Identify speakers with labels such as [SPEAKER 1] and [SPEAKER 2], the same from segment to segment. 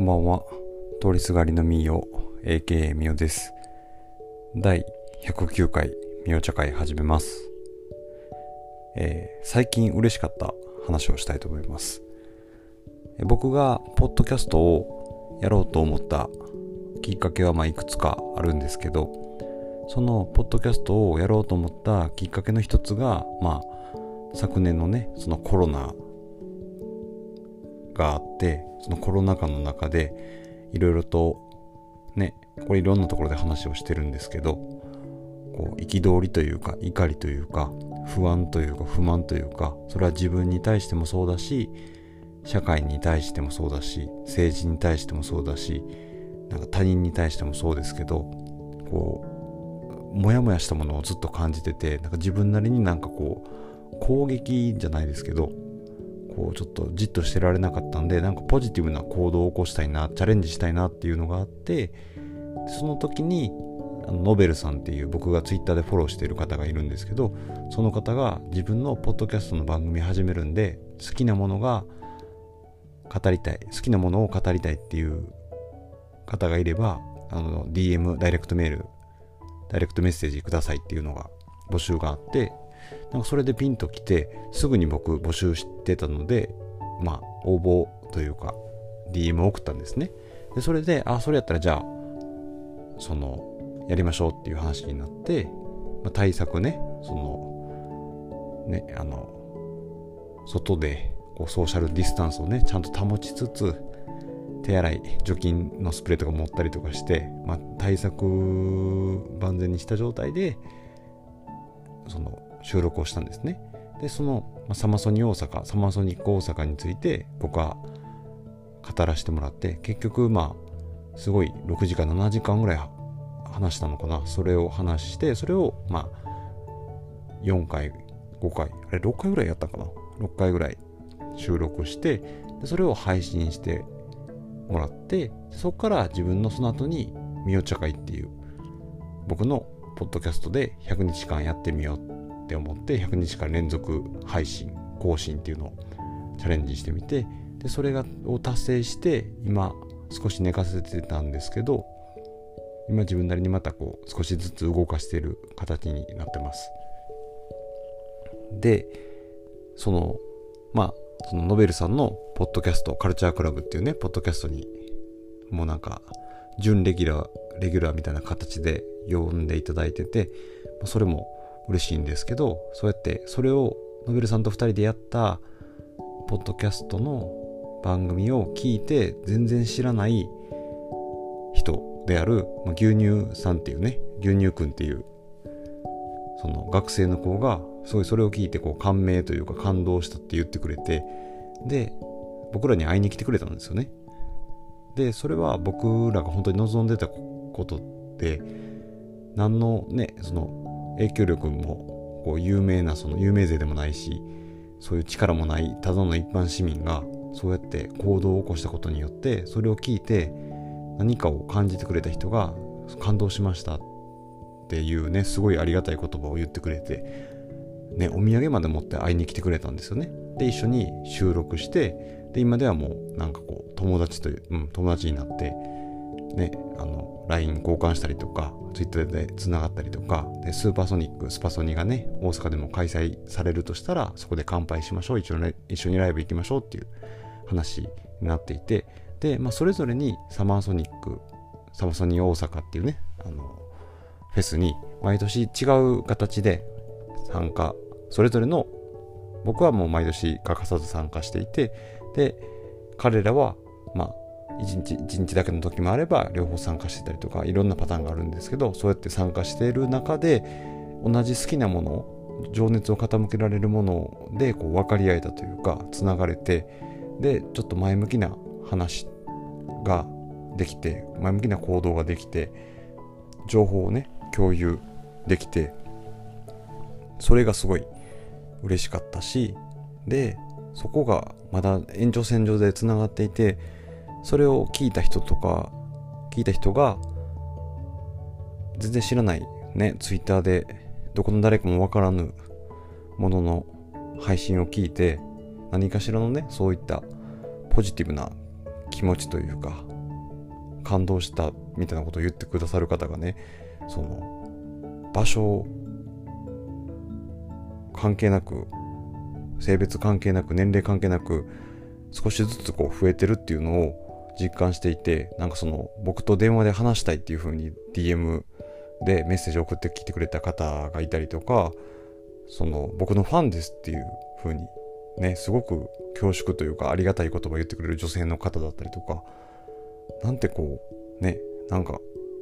[SPEAKER 1] こんばんは。通りすがりのみよ、AKA みよです。第109回みよ茶会始めます。えー最近嬉しかった話をしたいと思います。僕がポッドキャストをやろうと思ったきっかけはまあいくつかあるんですけど、そのポッドキャストをやろうと思ったきっかけの一つが、まあ、昨年のね、そのコロナがあってそのコロナ禍の中でいろいろとねこれいろんなところで話をしてるんですけどこう憤りというか怒りというか不安というか不満というかそれは自分に対してもそうだし社会に対してもそうだし政治に対してもそうだしなんか他人に対してもそうですけどこうモヤモヤしたものをずっと感じててなんか自分なりになんかこう攻撃じゃないですけどこうちょっとじっとしてられなかったんでなんかポジティブな行動を起こしたいなチャレンジしたいなっていうのがあってその時にあのノベルさんっていう僕がツイッターでフォローしている方がいるんですけどその方が自分のポッドキャストの番組始めるんで好きなものが語りたい好きなものを語りたいっていう方がいればあの DM ダイレクトメールダイレクトメッセージくださいっていうのが募集があってなんかそれでピンと来てすぐに僕募集してたのでまあ応募というか DM を送ったんですね。でそれであそれやったらじゃあそのやりましょうっていう話になって、まあ、対策ねそのねあの外でこうソーシャルディスタンスをねちゃんと保ちつつ手洗い除菌のスプレーとか持ったりとかして、まあ、対策万全にした状態でその収録をしたんですね。でその、サマソニ大阪サマソニック大阪について僕は語らせてもらって結局まあすごい6時間7時間ぐらい話したのかな。それを話してそれをまあ4回5回あれ6回ぐらいやったかな。6回ぐらい収録してでそれを配信してもらってそこから自分のその後に「みよ茶会」っていう僕のポッドキャストで100日間やってみようって思って100日間連続配信更新っていうのをチャレンジしてみてでそれがを達成して今少し寝かせてたんですけど今自分なりにまたこう少しずつ動かしてる形になってます。でそのまあそのノベルさんのポッドキャストカルチャークラブっていうねポッドキャストにもうなんか準レギュラーレギュラーみたいな形で呼んでいただいててそれも嬉しいんですけどそうやってそれをノベルさんと2人でやったポッドキャストの番組を聞いて全然知らない人である、まあ、牛乳さんっていうね牛乳くんっていうその学生の子がすごいそれを聞いてこう感銘というか感動したって言ってくれてで僕らに会いに来てくれたんですよね。でそれは僕らが本当に望んでたことで何のねその影響力もこう有名なその有名勢でもないしそういう力もないただの一般市民がそうやって行動を起こしたことによってそれを聞いて何かを感じてくれた人が感動しましたっていうねすごいありがたい言葉を言ってくれてねお土産まで持って会いに来てくれたんですよね。で一緒に収録してで今ではもうなんかこう友達という、うん、友達になってねあの LINE 交換したりとか Twitter でつながったりとかでスーパーソニックスパソニーがね大阪でも開催されるとしたらそこで乾杯しましょう一緒に一緒にライブ行きましょうっていう話になっていてで、まあ、それぞれにサマーソニックサマソニー大阪っていうねあのフェスに毎年違う形で参加それぞれの僕はもう毎年欠かさず参加していてで彼らはまあ1日1日だけの時もあれば両方参加してたりとかいろんなパターンがあるんですけどそうやって参加している中で同じ好きなもの情熱を傾けられるものでこう分かり合えたというかつながれてでちょっと前向きな話ができて前向きな行動ができて情報をね共有できてそれがすごい嬉しかったしでそこがまだ延長線上でつながっていてそれを聞いた人とか聞いた人が全然知らないねツイッターでどこの誰かもわからぬものの配信を聞いて何かしらのねそういったポジティブな気持ちというか感動したみたいなことを言ってくださる方がねその場所関係なく性別関係なく年齢関係なく少しずつこう増えてるっていうのを実感していてなんかその僕と電話で話したいっていう風に DM でメッセージを送ってきてくれた方がいたりとかその僕のファンですっていう風にねすごく恐縮というかありがたい言葉を言ってくれる女性の方だったりとかなんてこうねなんか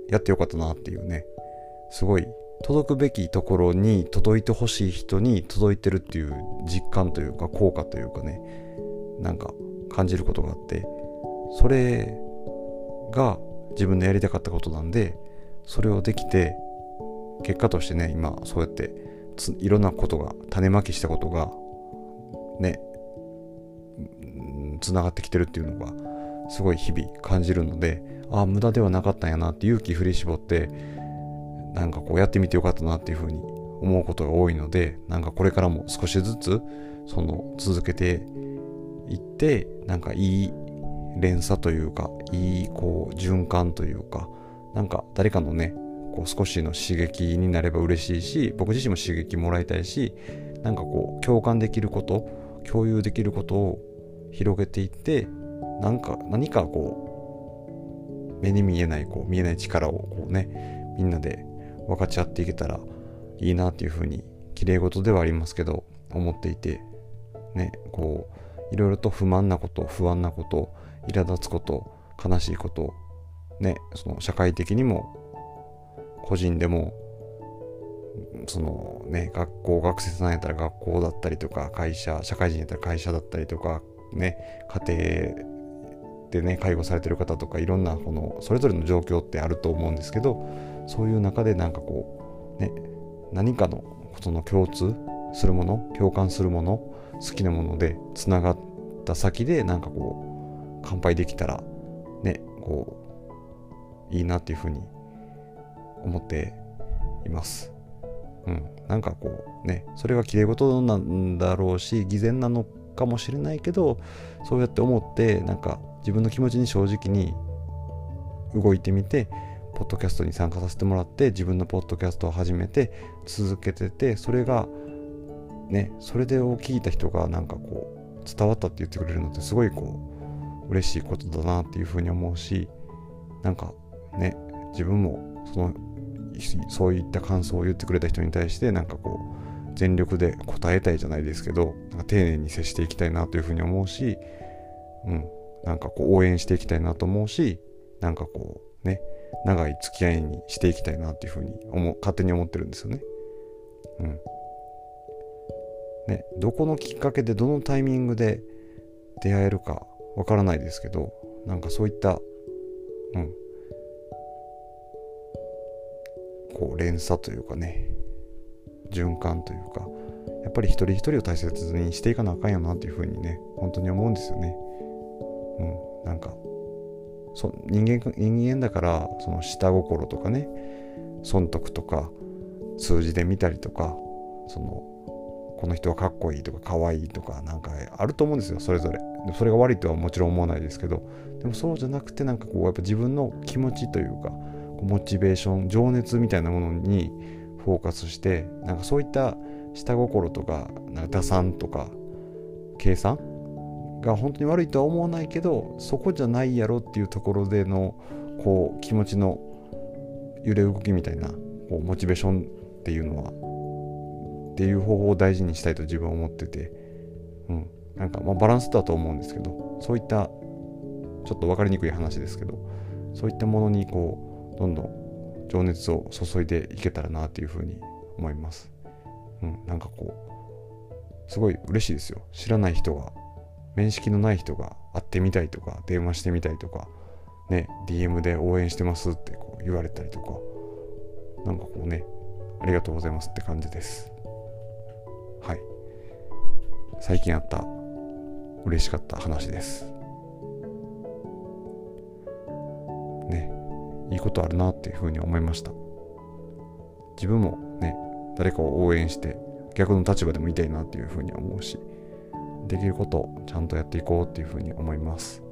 [SPEAKER 1] やってよかったなっていうねすごい届くべきところに届いてほしい人に届いてるっていう実感というか効果というかねなんか感じることがあってそれが自分のやりたかったことなんでそれをできて結果としてね今そうやっていろんなことが種まきしたことがねつながってきてるっていうのがすごい日々感じるのでああ無駄ではなかったんやなって勇気振り絞ってなんかこうやってみてよかったなっていうふうに思うことが多いのでなんかこれからも少しずつその続けていってなんかいい連鎖というかいいこう循環というかなんか誰かのねこう少しの刺激になれば嬉しいし僕自身も刺激もらいたいしなんかこう共感できること共有できることを広げていってなんか何かこう目に見えないこう見えない力をこうねみんなで分かち合っていけたらいいなっていうふうに綺麗事ではありますけど思っていてねこういろいろと不満なこと不安なこと苛立つこと悲しいことねその社会的にも個人でもそのね学校学生さんやったら学校だったりとか会社社会人やったら会社だったりとかね家庭でね介護されてる方とかいろんなこのそれぞれの状況ってあると思うんですけどそういう中でなんかこうね何かのその共通するもの共感するもの好きなものでつながった先でなんかこう乾杯できたらねこういいなっていうふうに思っています。うん、なんかこうねそれが綺麗事なんだろうし偽善なのかもしれないけどそうやって思ってなんか自分の気持ちに正直に動いてみてポッドキャストに参加させてもらって自分のポッドキャストを始めて続けててそれがねそれでを聞いた人がなんかこう伝わったって言ってくれるのってすごいこう嬉しいことだなっていうふうに思うしなんかね自分もそのそういった感想を言ってくれた人に対してなんかこう全力で答えたいじゃないですけどなんか丁寧に接していきたいなというふうに思うし、うん、なんかこう応援していきたいなと思うしなんかこうね長い付き合いにしていきたいなっていうふうに思勝手に思ってるんですよね。うん。ね、どこのきっかけでどのタイミングで出会えるかわからないですけどなんかそういったうん。こう連鎖というかね循環というかやっぱり一人一人を大切にしていかなあかんよなっていうふうにね本当に思うんですよね。うん。なんかそ人間人間だからその下心とかね損得とか数字で見たりとかそのこの人はかっこいいとかかわいいとかなんかあると思うんですよそれぞれ。それが悪いとはもちろん思わないですけどでもそうじゃなくてなんかこうやっぱ自分の気持ちというかモチベーション情熱みたいなものにフォーカスしてなんかそういった下心とかなんか打算とか計算が本当に悪いとは思わないけどそこじゃないやろっていうところでのこう気持ちの揺れ動きみたいなこうモチベーションっていうのはっていう方法を大事にしたいと自分は思ってて、うん、なんかまバランスだと思うんですけどそういったちょっと分かりにくい話ですけどそういったものにこうどんどん情熱を注いでいけたらなっていうふうに思います。うん、なんかこうすごい嬉しいですよ。知らない人が面識のない人が会ってみたいとか電話してみたいとかね DM で応援してますってこう言われたりとかなんかこうねありがとうございますって感じです。はい。最近あった嬉しかった話ですねいいことあるなっていうふうに思いました自分もね誰かを応援して逆の立場でもいたいなっていうふうに思うしできることをちゃんとやっていこうっていうふうに思います。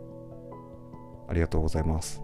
[SPEAKER 1] ありがとうございます。